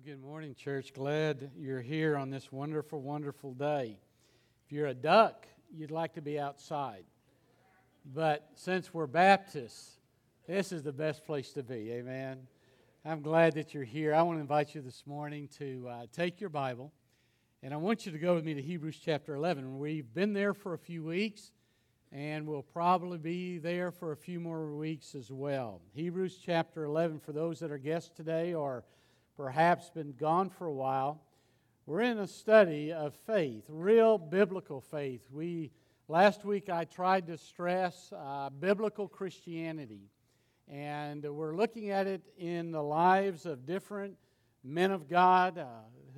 Well, good morning, church. Glad you're here on this wonderful, wonderful day. If you're a duck, you'd like to be outside. But since we're Baptists, this is the best place to be. Amen. I'm glad that you're here. I want to invite you this morning to uh, take your Bible, and I want you to go with me to Hebrews chapter 11. We've been there for a few weeks, and we'll probably be there for a few more weeks as well. Hebrews chapter 11, for those that are guests today or perhaps been gone for a while, we're in a study of faith, real biblical faith. We last week I tried to stress uh, biblical Christianity, and we're looking at it in the lives of different men of God uh,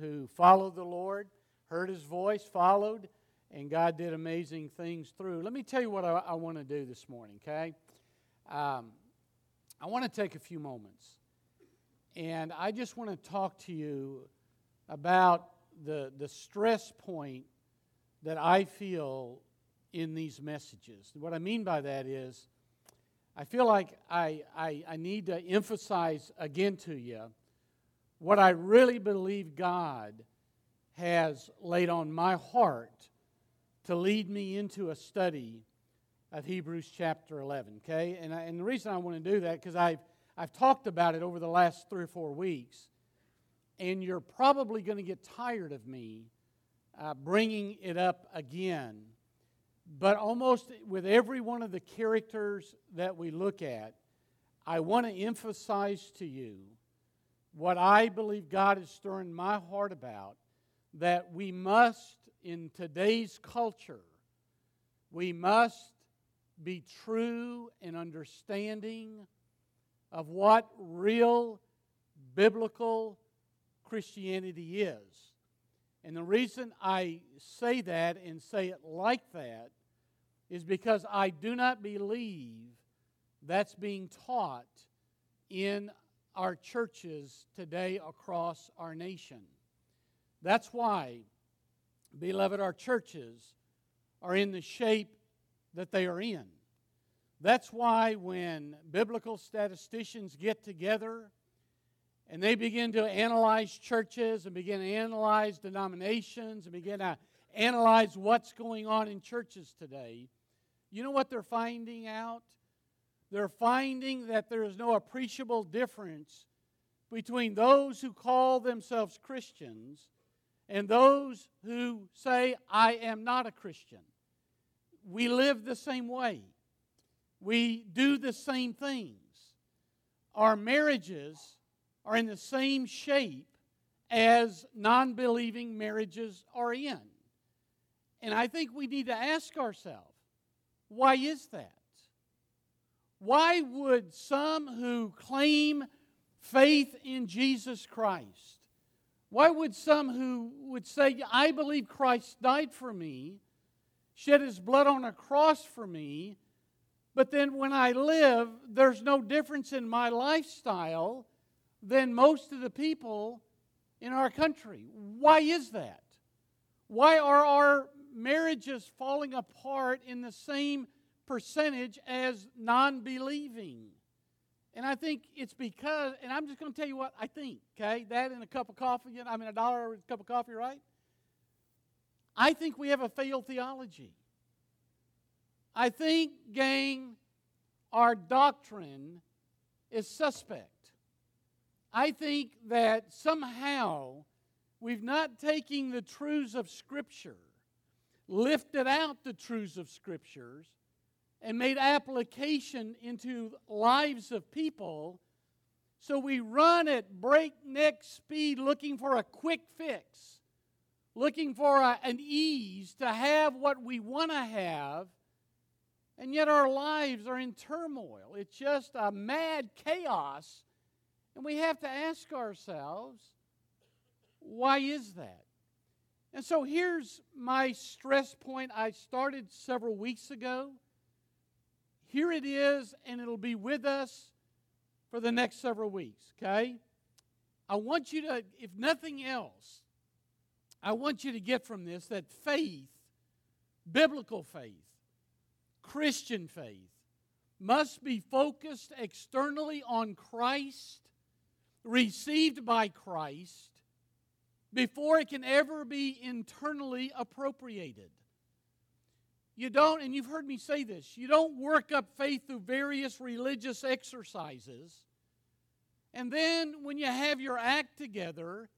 who followed the Lord, heard His voice, followed, and God did amazing things through. Let me tell you what I, I want to do this morning. Okay, um, I want to take a few moments and I just want to talk to you about the, the stress point that I feel in these messages. What I mean by that is, I feel like I, I, I need to emphasize again to you what I really believe God has laid on my heart to lead me into a study of Hebrews chapter 11. Okay? And, I, and the reason I want to do that, because I've I've talked about it over the last three or four weeks, and you're probably going to get tired of me uh, bringing it up again. But almost with every one of the characters that we look at, I want to emphasize to you what I believe God is stirring my heart about that we must, in today's culture, we must be true and understanding of what real biblical Christianity is. And the reason I say that and say it like that is because I do not believe that's being taught in our churches today across our nation. That's why, beloved, our churches are in the shape that they are in. That's why when biblical statisticians get together and they begin to analyze churches and begin to analyze denominations and begin to analyze what's going on in churches today, you know what they're finding out? They're finding that there is no appreciable difference between those who call themselves Christians and those who say, I am not a Christian. We live the same way. We do the same things. Our marriages are in the same shape as non believing marriages are in. And I think we need to ask ourselves why is that? Why would some who claim faith in Jesus Christ, why would some who would say, I believe Christ died for me, shed his blood on a cross for me, but then when I live, there's no difference in my lifestyle than most of the people in our country. Why is that? Why are our marriages falling apart in the same percentage as non believing? And I think it's because, and I'm just going to tell you what I think, okay? That and a cup of coffee, I mean, a dollar a cup of coffee, right? I think we have a failed theology. I think, gang, our doctrine is suspect. I think that somehow we've not taken the truths of Scripture, lifted out the truths of Scriptures, and made application into lives of people. So we run at breakneck speed looking for a quick fix, looking for a, an ease to have what we want to have and yet our lives are in turmoil. It's just a mad chaos. And we have to ask ourselves, why is that? And so here's my stress point I started several weeks ago. Here it is, and it'll be with us for the next several weeks, okay? I want you to, if nothing else, I want you to get from this that faith, biblical faith, Christian faith must be focused externally on Christ, received by Christ, before it can ever be internally appropriated. You don't, and you've heard me say this, you don't work up faith through various religious exercises. And then when you have your act together,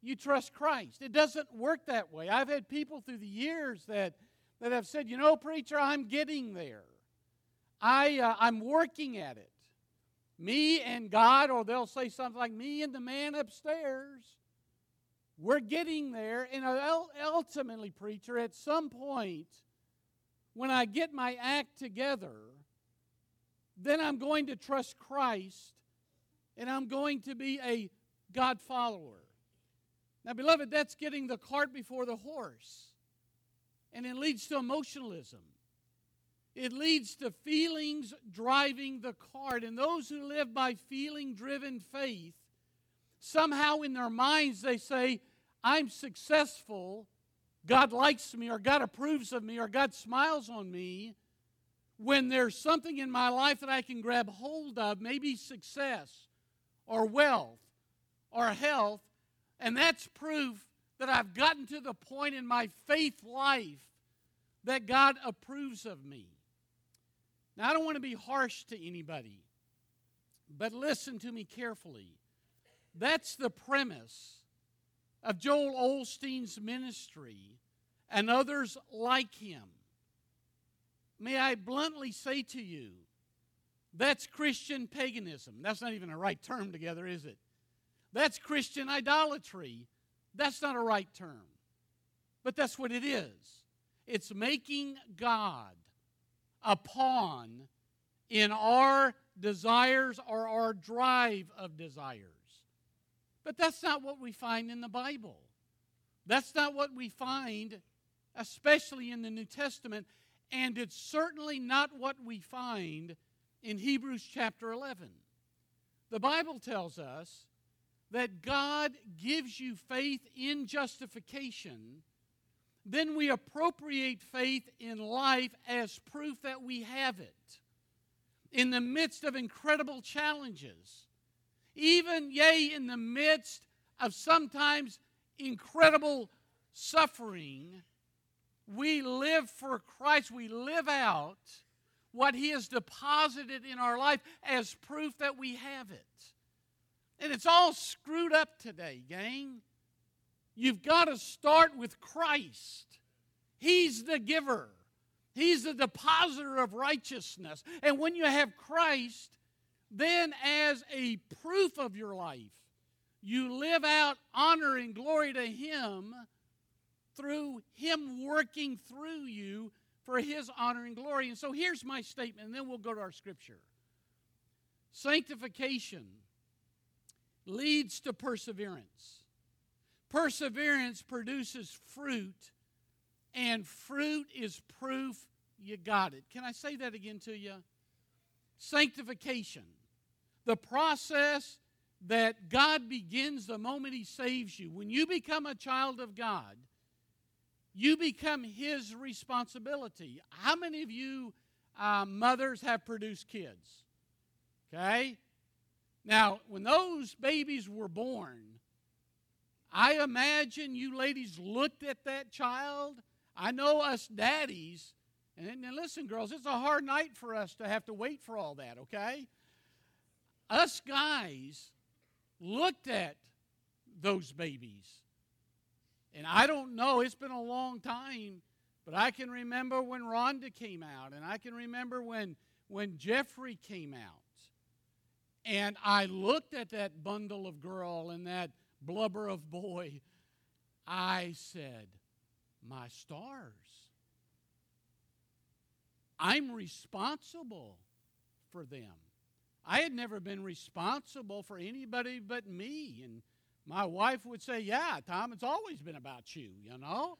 you trust Christ. It doesn't work that way. I've had people through the years that, that have said, you know, preacher, I'm getting there. I, uh, I'm working at it. Me and God, or they'll say something like, me and the man upstairs. We're getting there. And ultimately, preacher, at some point, when I get my act together, then I'm going to trust Christ and I'm going to be a God follower. Now, beloved, that's getting the cart before the horse. And it leads to emotionalism. It leads to feelings driving the cart. And those who live by feeling driven faith, somehow in their minds they say, I'm successful, God likes me, or God approves of me, or God smiles on me. When there's something in my life that I can grab hold of, maybe success, or wealth, or health, and that's proof that I've gotten to the point in my faith life that God approves of me. Now, I don't want to be harsh to anybody, but listen to me carefully. That's the premise of Joel Osteen's ministry and others like him. May I bluntly say to you, that's Christian paganism. That's not even a right term together, is it? That's Christian idolatry. That's not a right term. But that's what it is. It's making God a pawn in our desires or our drive of desires. But that's not what we find in the Bible. That's not what we find, especially in the New Testament, and it's certainly not what we find in Hebrews chapter 11. The Bible tells us that God gives you faith in justification, then we appropriate faith in life as proof that we have it. In the midst of incredible challenges, even, yea, in the midst of sometimes incredible suffering, we live for Christ. We live out what He has deposited in our life as proof that we have it. And it's all screwed up today, gang. You've got to start with Christ. He's the giver, He's the depositor of righteousness. And when you have Christ, then as a proof of your life, you live out honor and glory to Him through Him working through you for His honor and glory. And so here's my statement, and then we'll go to our scripture. Sanctification leads to perseverance. Perseverance produces fruit, and fruit is proof you got it. Can I say that again to you? Sanctification, the process that God begins the moment He saves you. When you become a child of God, you become His responsibility. How many of you uh, mothers have produced kids? Okay? Now, when those babies were born, I imagine you ladies looked at that child. I know us daddies, and, listen, girls, it's a hard night for us to have to wait for all that, okay? Us guys looked at those babies. And I don't know, it's been a long time, but I can remember when Rhonda came out, and I can remember when, when Jeffrey came out. And I looked at that bundle of girl and that blubber of boy. I said, My stars. I'm responsible for them. I had never been responsible for anybody but me. And my wife would say, Yeah, Tom, it's always been about you, you know?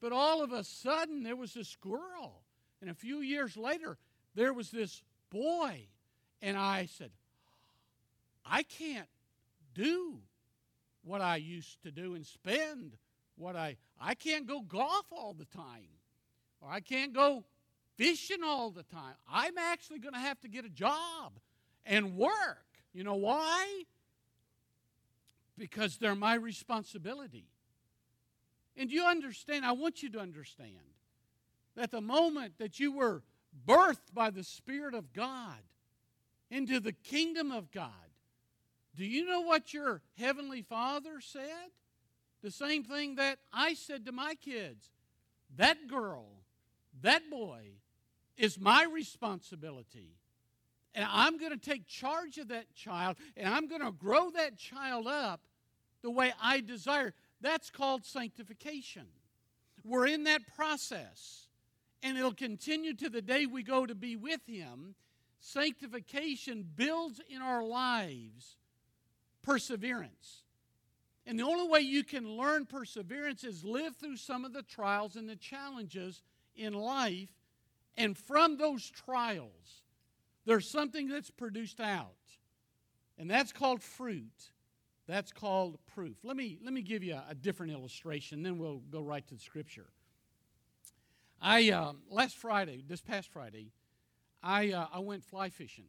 But all of a sudden, there was this girl. And a few years later, there was this boy. And I said, I can't do what I used to do and spend what I I can't go golf all the time or I can't go fishing all the time. I'm actually going to have to get a job and work. You know why? because they're my responsibility. And you understand, I want you to understand that the moment that you were birthed by the Spirit of God into the kingdom of God, do you know what your Heavenly Father said? The same thing that I said to my kids that girl, that boy, is my responsibility. And I'm going to take charge of that child and I'm going to grow that child up the way I desire. That's called sanctification. We're in that process, and it'll continue to the day we go to be with Him. Sanctification builds in our lives perseverance. And the only way you can learn perseverance is live through some of the trials and the challenges in life. And from those trials, there's something that's produced out. And that's called fruit. That's called proof. Let me, let me give you a, a different illustration, then we'll go right to the scripture. I, uh, last Friday, this past Friday, I, uh, I went fly fishing.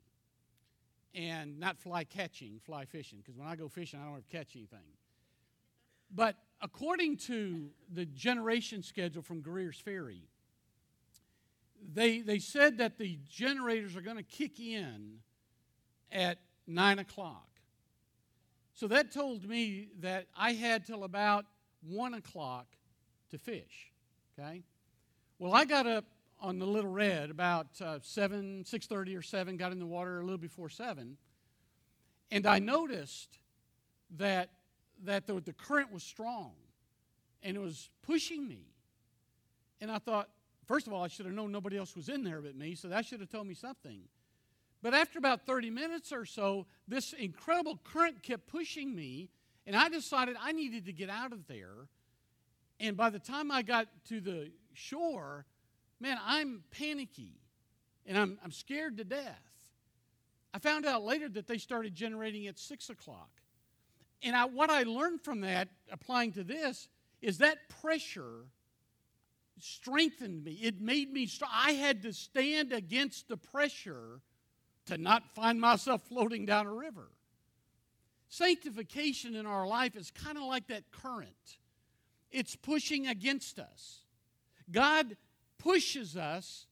And not fly catching, fly fishing, because when I go fishing, I don't to catch anything. But according to the generation schedule from Greers Ferry, they, they said that the generators are going to kick in at 9 o'clock. So that told me that I had till about 1 o'clock to fish. Okay? Well, I got up on the Little Red about uh, 7, 6.30 or 7, got in the water a little before 7, and I noticed that, that the, the current was strong, and it was pushing me. And I thought, first of all, I should have known nobody else was in there but me, so that should have told me something. But after about 30 minutes or so, this incredible current kept pushing me, and I decided I needed to get out of there. And by the time I got to the shore, man, I'm panicky and I'm, I'm scared to death. I found out later that they started generating at 6 o'clock. And I, what I learned from that, applying to this, is that pressure strengthened me. It made me, I had to stand against the pressure to not find myself floating down a river. Sanctification in our life is kind of like that current, it's pushing against us. God pushes us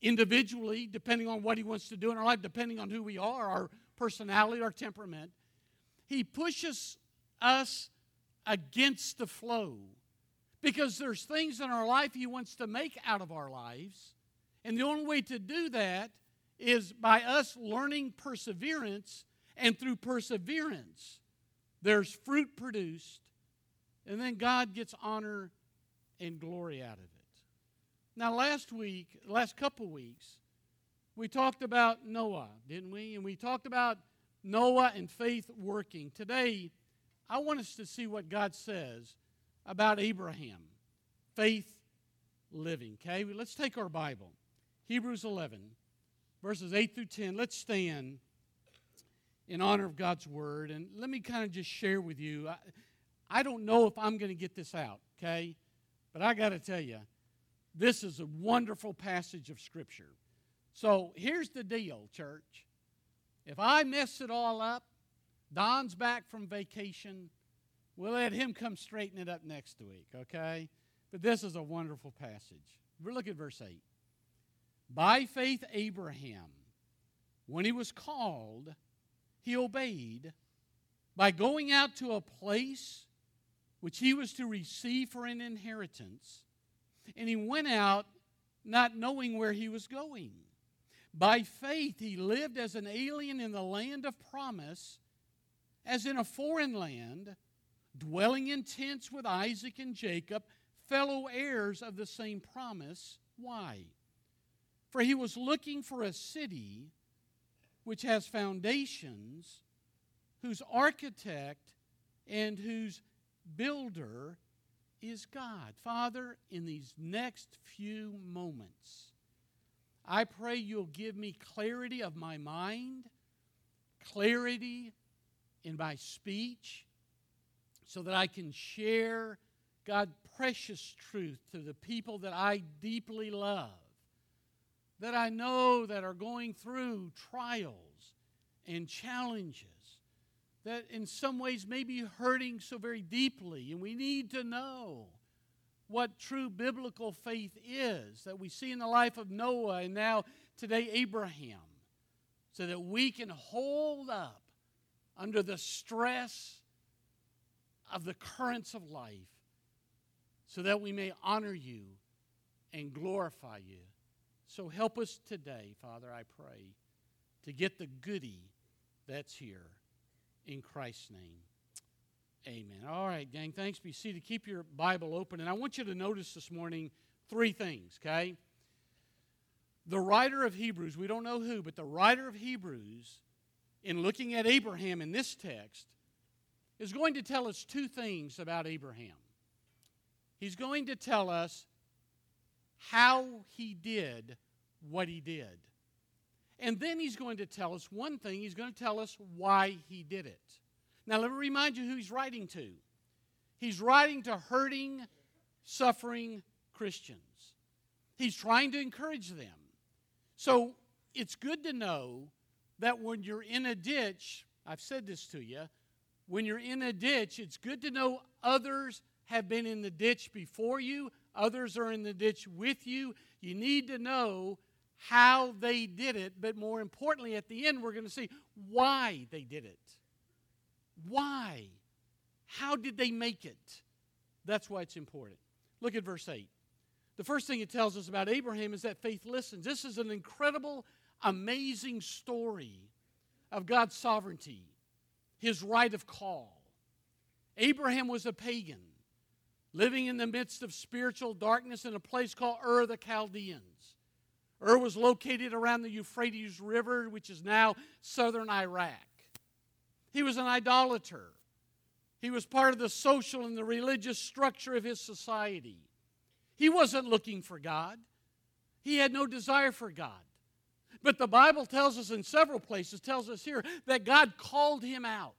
individually, depending on what He wants to do in our life, depending on who we are, our personality, our temperament. He pushes us against the flow because there's things in our life He wants to make out of our lives. And the only way to do that is by us learning perseverance, and through perseverance, there's fruit produced, and then God gets honor and glory out of it. Now, last week, last couple weeks, we talked about Noah, didn't we? And we talked about Noah and faith working. Today, I want us to see what God says about Abraham, faith living. Okay, let's take our Bible, Hebrews 11 verses 8 through 10. Let's stand in honor of God's word. And let me kind of just share with you. I, I don't know if I'm going to get this out, okay? But I got to tell you, this is a wonderful passage of Scripture. So here's the deal, church. If I mess it all up, Don's back from vacation. We'll let him come straighten it up next week, okay? But this is a wonderful passage. Look at verse 8. By faith, Abraham, when he was called, he obeyed by going out to a place which he was to receive for an inheritance. And he went out not knowing where he was going. By faith, he lived as an alien in the land of promise, as in a foreign land, dwelling in tents with Isaac and Jacob, fellow heirs of the same promise. Why? For he was looking for a city which has foundations, whose architect and whose builder is God. Father, in these next few moments, I pray you'll give me clarity of my mind, clarity in my speech, so that I can share God precious truth to the people that I deeply love that I know that are going through trials and challenges. That in some ways may be hurting so very deeply, and we need to know what true biblical faith is that we see in the life of Noah and now today Abraham, so that we can hold up under the stress of the currents of life, so that we may honor you and glorify you. So help us today, Father, I pray, to get the goody that's here. In Christ's name. Amen. All right, gang, thanks. Be seated. Keep your Bible open. And I want you to notice this morning three things, okay? The writer of Hebrews, we don't know who, but the writer of Hebrews, in looking at Abraham in this text, is going to tell us two things about Abraham. He's going to tell us how he did what he did. And then he's going to tell us one thing. He's going to tell us why he did it. Now, let me remind you who he's writing to. He's writing to hurting, suffering Christians. He's trying to encourage them. So it's good to know that when you're in a ditch, I've said this to you, when you're in a ditch, it's good to know others have been in the ditch before you, others are in the ditch with you. You need to know how they did it, but more importantly, at the end, we're going to see why they did it. Why? How did they make it? That's why it's important. Look at verse 8. The first thing it tells us about Abraham is that faith listens. This is an incredible, amazing story of God's sovereignty, his right of call. Abraham was a pagan, living in the midst of spiritual darkness in a place called Ur the Chaldeans. Ur was located around the Euphrates River, which is now southern Iraq. He was an idolater. He was part of the social and the religious structure of his society. He wasn't looking for God, he had no desire for God. But the Bible tells us in several places, tells us here, that God called him out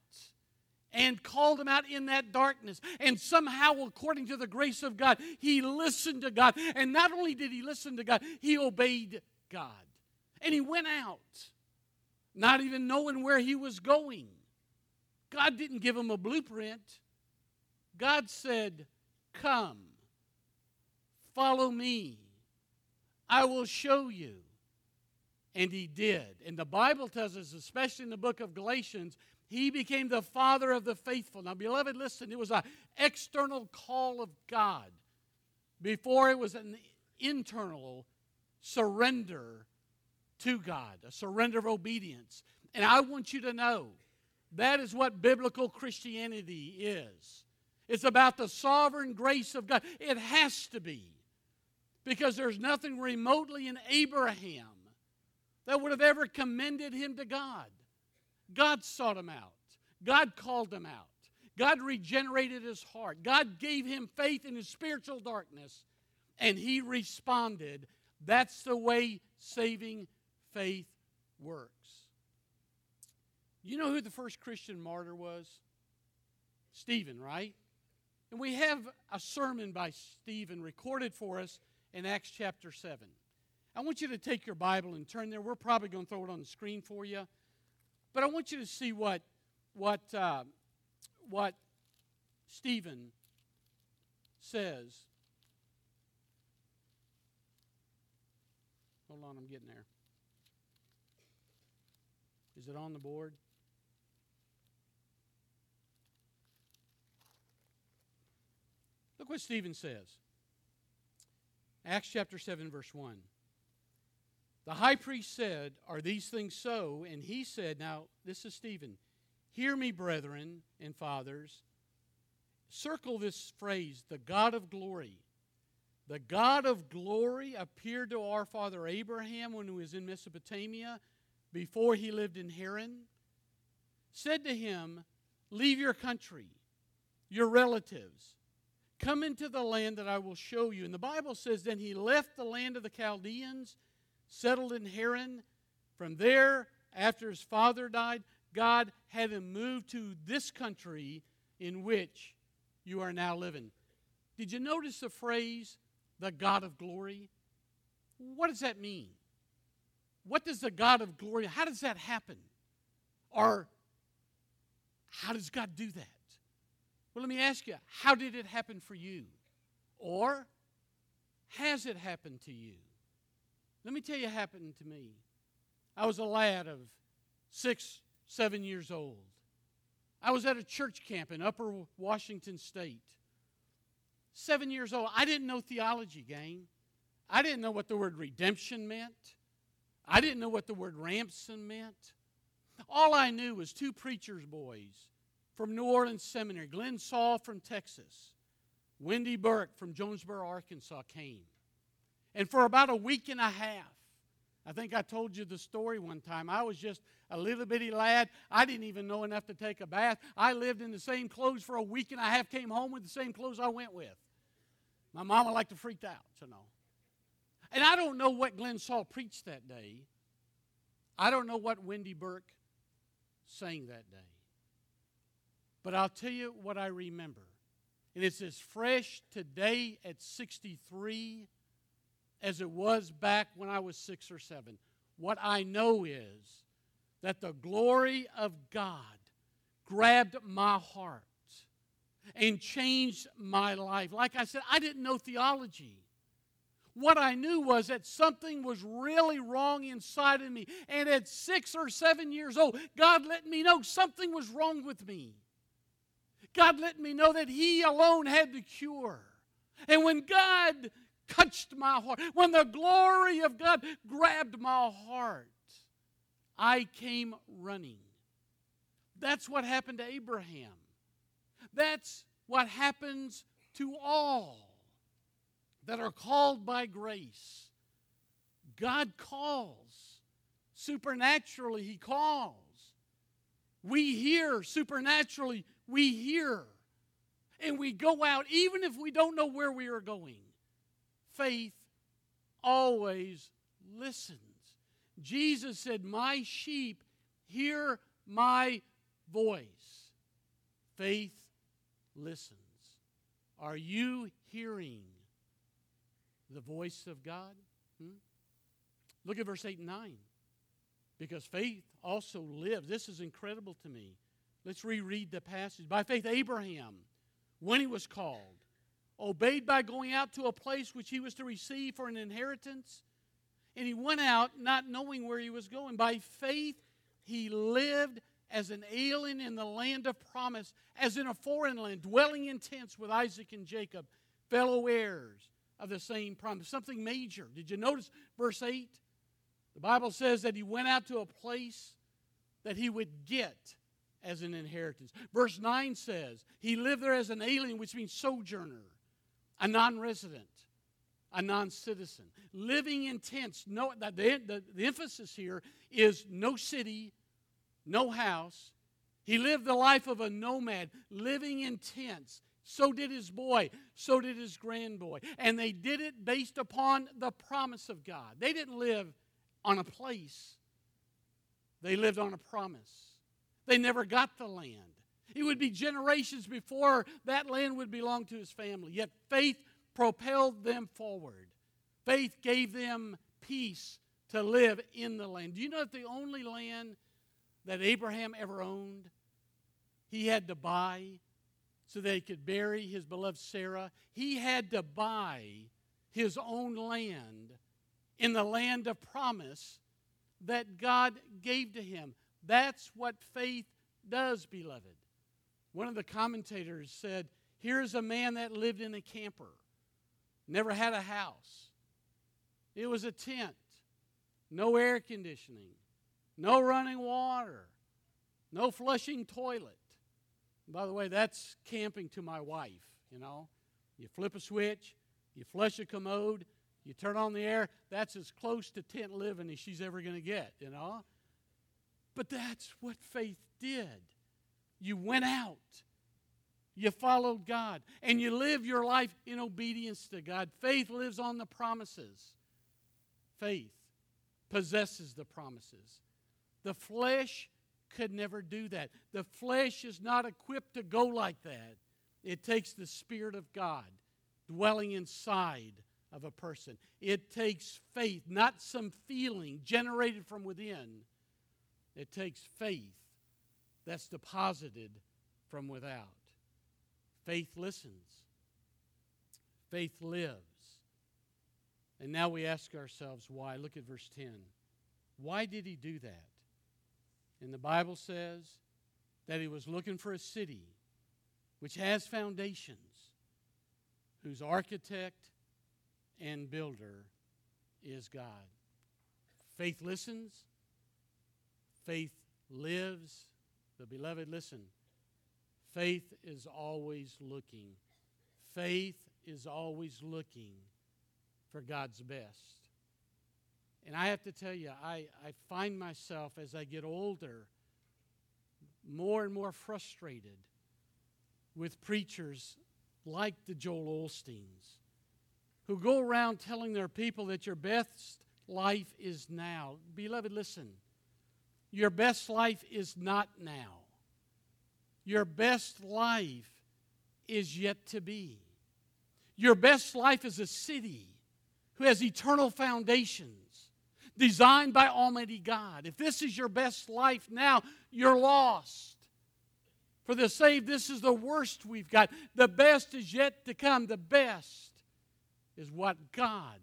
and called him out in that darkness. And somehow, according to the grace of God, he listened to God. And not only did he listen to God, he obeyed God. And he went out, not even knowing where he was going. God didn't give him a blueprint. God said, Come, follow me. I will show you. And he did. And the Bible tells us, especially in the book of Galatians, he became the father of the faithful. Now, beloved, listen, it was an external call of God before it was an internal surrender to God, a surrender of obedience. And I want you to know that is what biblical Christianity is. It's about the sovereign grace of God. It has to be. Because there's nothing remotely in Abraham that would have ever commended him to God. God sought him out. God called him out. God regenerated his heart. God gave him faith in his spiritual darkness, and he responded. That's the way saving faith works. You know who the first Christian martyr was? Stephen, right? And we have a sermon by Stephen recorded for us in Acts chapter 7. I want you to take your Bible and turn there. We're probably going to throw it on the screen for you. But I want you to see what, what, uh, what Stephen says. Hold on, I'm getting there. Is it on the board? Look what Stephen says. Acts chapter 7, verse 1. The high priest said, Are these things so? And he said, Now, this is Stephen. Hear me, brethren and fathers. Circle this phrase, the God of glory. The God of glory appeared to our father Abraham when he was in Mesopotamia before he lived in Haran. Said to him, Leave your country, your relatives, come into the land that I will show you. And the Bible says, Then he left the land of the Chaldeans settled in Haran. From there, after his father died, God had him move to this country in which you are now living. Did you notice the phrase, the God of glory? What does that mean? What does the God of glory, how does that happen? Or How does God do that? Well, let me ask you, how did it happen for you? Or has it happened to you? Let me tell you, it happened to me. I was a lad of six, seven years old. I was at a church camp in Upper Washington State. Seven years old. I didn't know theology, gang. I didn't know what the word redemption meant. I didn't know what the word ransom meant. All I knew was two preachers' boys from New Orleans Seminary, Glenn Saul from Texas, Wendy Burke from Jonesboro, Arkansas came. And for about a week and a half, I think I told you the story one time. I was just a little bitty lad. I didn't even know enough to take a bath. I lived in the same clothes for a week and a half, came home with the same clothes I went with. My mama liked to freak out, so no. And I don't know what Glenn Saul preached that day. I don't know what Wendy Burke sang that day. But I'll tell you what I remember. And it's as fresh today at 63 as it was back when I was six or seven. What I know is that the glory of God grabbed my heart and changed my life. Like I said, I didn't know theology. What I knew was that something was really wrong inside of me. And at six or seven years old, God let me know something was wrong with me. God let me know that He alone had the cure. And when God touched my heart, when the glory of God grabbed my heart, I came running. That's what happened to Abraham. That's what happens to all that are called by grace. God calls. Supernaturally, He calls. We hear supernaturally, we hear. And we go out even if we don't know where we are going. Faith always listens. Jesus said, My sheep hear my voice. Faith listens. Are you hearing the voice of God? Hmm? Look at verse 8 and 9. Because faith also lives. This is incredible to me. Let's reread the passage. By faith, Abraham, when he was called, obeyed by going out to a place which he was to receive for an inheritance. And he went out not knowing where he was going. By faith, he lived as an alien in the land of promise, as in a foreign land, dwelling in tents with Isaac and Jacob, fellow heirs of the same promise. Something major. Did you notice verse 8? The Bible says that he went out to a place that he would get as an inheritance. Verse 9 says he lived there as an alien, which means sojourner, a non resident, a non citizen, living in tents. No, the, the, the emphasis here is no city, no house. He lived the life of a nomad, living in tents. So did his boy. So did his grandboy. And they did it based upon the promise of God. They didn't live on a place, they lived on a promise. They never got the land. It would be generations before that land would belong to his family. Yet faith propelled them forward. Faith gave them peace to live in the land. Do you know that the only land that Abraham ever owned, he had to buy so that he could bury his beloved Sarah? He had to buy his own land in the land of promise that God gave to him. That's what faith does, beloved. One of the commentators said, Here's a man that lived in a camper, never had a house. It was a tent, no air conditioning, no running water, no flushing toilet. By the way, that's camping to my wife, you know. You flip a switch, you flush a commode, you turn on the air, that's as close to tent living as she's ever going to get, you know? But that's what faith did. You went out, you followed God, and you live your life in obedience to God. Faith lives on the promises. Faith possesses the promises. The flesh could never do that. The flesh is not equipped to go like that. It takes the Spirit of God dwelling inside of a person. It takes faith, not some feeling generated from within. It takes faith that's deposited from without. Faith listens, faith lives. And now we ask ourselves why. Look at verse 10. Why did he do that? And the Bible says that he was looking for a city which has foundations, whose architect and builder is God. Faith listens, faith lives. The beloved, listen. Faith is always looking. Faith is always looking for God's best. And I have to tell you, I, I find myself as I get older more and more frustrated with preachers like the Joel Osteens who go around telling their people that your best life is now. Beloved, listen. Your best life is not now. Your best life is yet to be. Your best life is a city who has eternal foundations designed by Almighty God. If this is your best life now, you're lost. For the saved, this is the worst we've got. The best is yet to come. The best is what God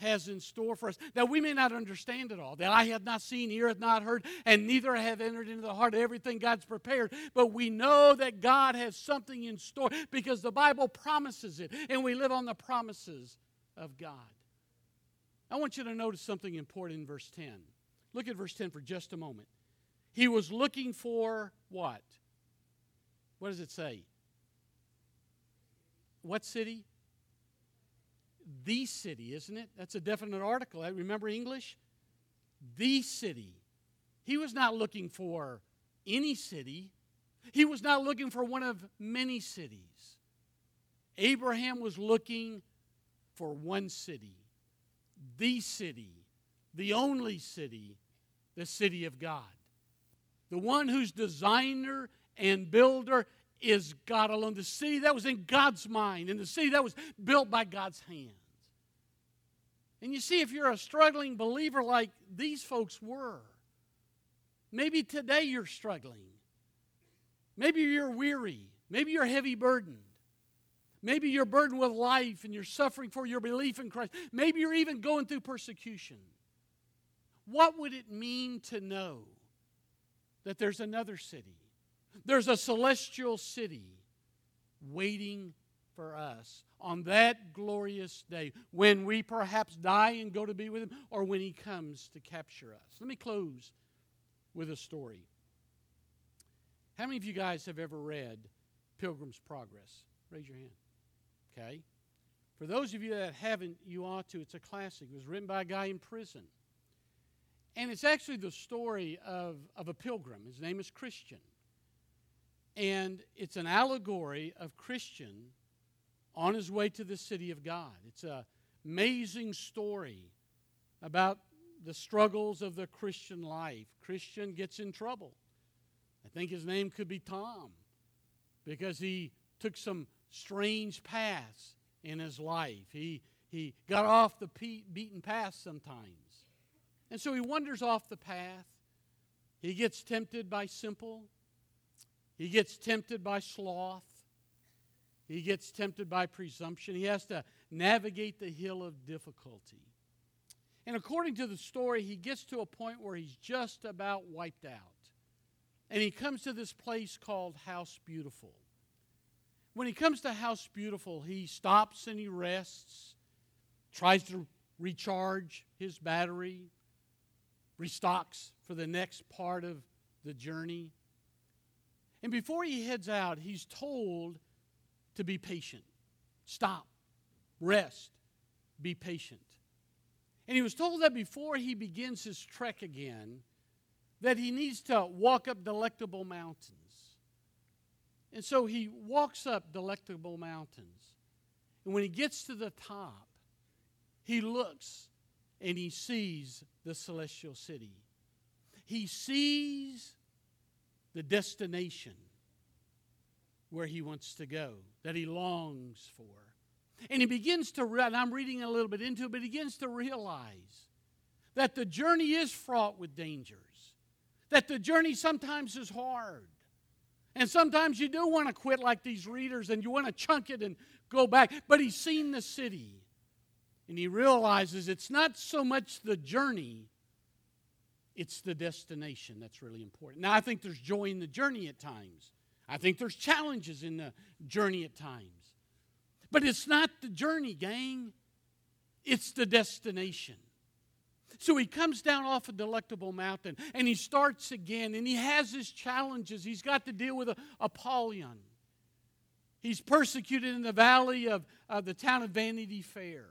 has in store for us. That we may not understand it all, that I have not seen, ear hath not heard, and neither have entered into the heart of everything God's prepared. But we know that God has something in store because the Bible promises it, and we live on the promises of God. I want you to notice something important in verse 10. Look at verse 10 for just a moment. He was looking for what? What does it say? What city? The city, isn't it? That's a definite article. Remember English? The city. He was not looking for any city, he was not looking for one of many cities. Abraham was looking for one city, the city, the only city, the city of God. The one whose designer and builder is God alone. The city that was in God's mind and the city that was built by God's hands. And you see, if you're a struggling believer like these folks were, maybe today you're struggling. Maybe you're weary. Maybe you're heavy burdened. Maybe you're burdened with life and you're suffering for your belief in Christ. Maybe you're even going through persecution. What would it mean to know that there's another city? There's a celestial city waiting for us on that glorious day when we perhaps die and go to be with Him or when He comes to capture us. Let me close with a story. How many of you guys have ever read Pilgrim's Progress? Raise your hand. Okay. For those of you that haven't, you ought to. It's a classic. It was written by a guy in prison. And it's actually the story of, of a pilgrim. His name is Christian. And it's an allegory of Christian on his way to the city of God. It's an amazing story about the struggles of the Christian life. Christian gets in trouble. I think his name could be Tom because he took some strange paths in his life. He, he got off the beaten path sometimes. And so he wanders off the path. He gets tempted by simple. He gets tempted by sloth. He gets tempted by presumption. He has to navigate the hill of difficulty. And according to the story, he gets to a point where he's just about wiped out. And he comes to this place called House Beautiful. When he comes to House Beautiful, he stops and he rests, tries to recharge his battery, restocks for the next part of the journey. And before he heads out, he's told to be patient. Stop, rest, be patient. And he was told that before he begins his trek again, that he needs to walk up delectable mountains. And so he walks up delectable mountains. And when he gets to the top, he looks and he sees the celestial city. He sees the destination where he wants to go, that he longs for. And he begins to, and I'm reading a little bit into it, but he begins to realize that the journey is fraught with dangers, that the journey sometimes is hard. And sometimes you do want to quit like these readers and you want to chunk it and go back. But he's seen the city and he realizes it's not so much the journey, it's the destination that's really important. Now, I think there's joy in the journey at times, I think there's challenges in the journey at times. But it's not the journey, gang, it's the destination. So he comes down off a delectable mountain and he starts again and he has his challenges. He's got to deal with Apollyon. He's persecuted in the valley of, of the town of Vanity Fair.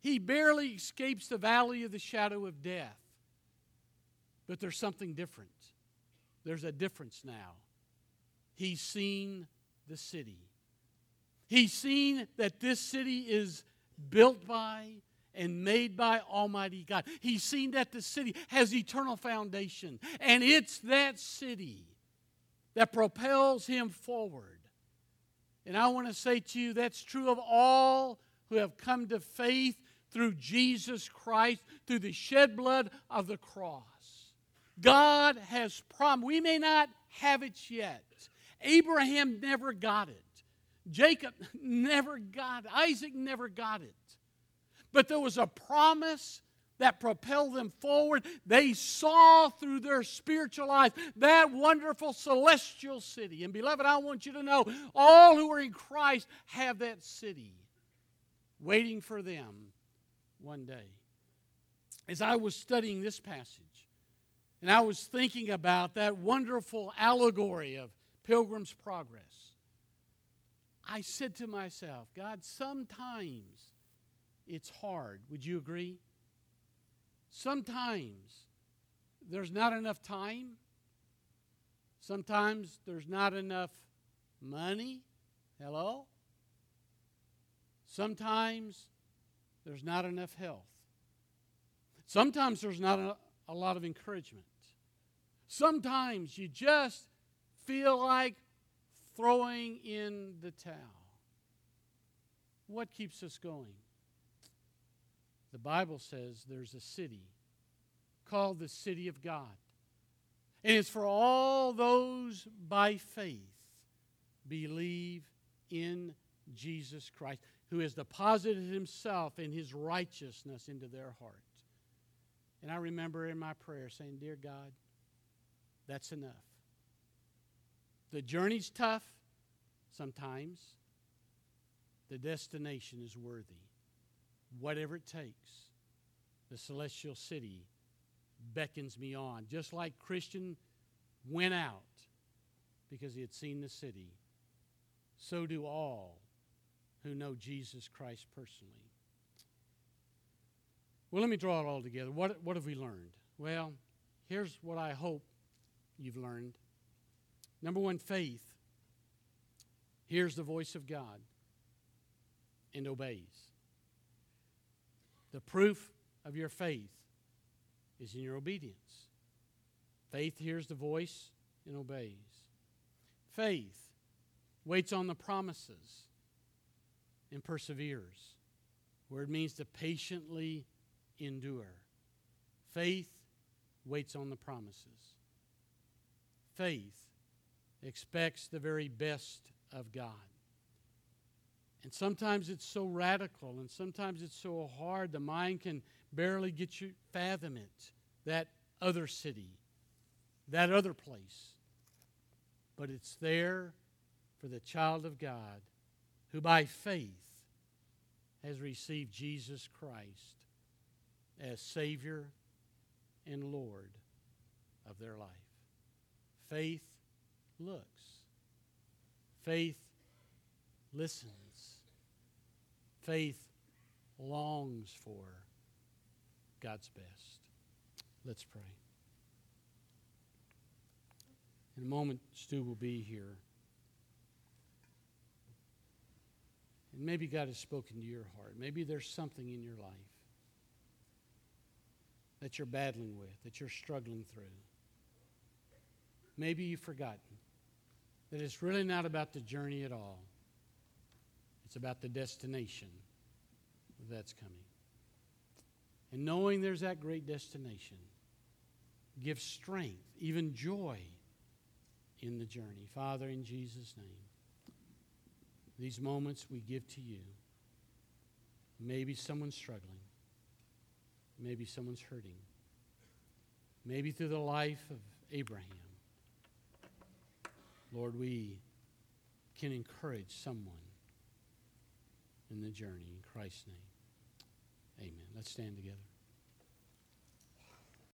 He barely escapes the valley of the shadow of death. But there's something different. There's a difference now. He's seen the city. He's seen that this city is built by and made by Almighty God. He's seen that the city has eternal foundation, and it's that city that propels him forward. And I want to say to you that's true of all who have come to faith through Jesus Christ, through the shed blood of the cross. God has promised. We may not have it yet. Abraham never got it. Jacob never got it. Isaac never got it. But there was a promise that propelled them forward. They saw through their spiritual eyes that wonderful celestial city. And beloved, I want you to know all who are in Christ have that city waiting for them one day. As I was studying this passage, and I was thinking about that wonderful allegory of Pilgrim's Progress, I said to myself, God, sometimes it's hard. Would you agree? Sometimes there's not enough time. Sometimes there's not enough money. Hello? Sometimes there's not enough health. Sometimes there's not a, lot of encouragement. Sometimes you just feel like throwing in the towel. What keeps us going? The Bible says there's a city called the city of God. And it's for all those by faith believe in Jesus Christ, who has deposited himself and his righteousness into their heart. And I remember in my prayer saying, Dear God, that's enough. The journey's tough sometimes, the destination is worthy whatever it takes. The celestial city beckons me on. Just like Christian went out because he had seen the city, so do all who know Jesus Christ personally. Well, let me draw it all together. What, what have we learned? Well, here's what I hope you've learned. Number one, faith hears the voice of God and obeys. The proof of your faith is in your obedience. Faith hears the voice and obeys. Faith waits on the promises and perseveres, where it means to patiently endure. Faith waits on the promises. Faith expects the very best of God. And sometimes it's so radical and sometimes it's so hard the mind can barely get you fathom it. That other city, that other place. But it's there for the child of God who by faith has received Jesus Christ as Savior and Lord of their life. Faith looks. Faith listens faith longs for God's best. Let's pray. In a moment, Stu will be here. And maybe God has spoken to your heart. Maybe there's something in your life that you're battling with, that you're struggling through. Maybe you've forgotten that it's really not about the journey at all. It's about the destination that's coming. And knowing there's that great destination, gives strength, even joy in the journey. Father, in Jesus' name, these moments we give to you. Maybe someone's struggling. Maybe someone's hurting. Maybe through the life of Abraham. Lord, we can encourage someone in the journey. In Christ's name, amen. Let's stand together.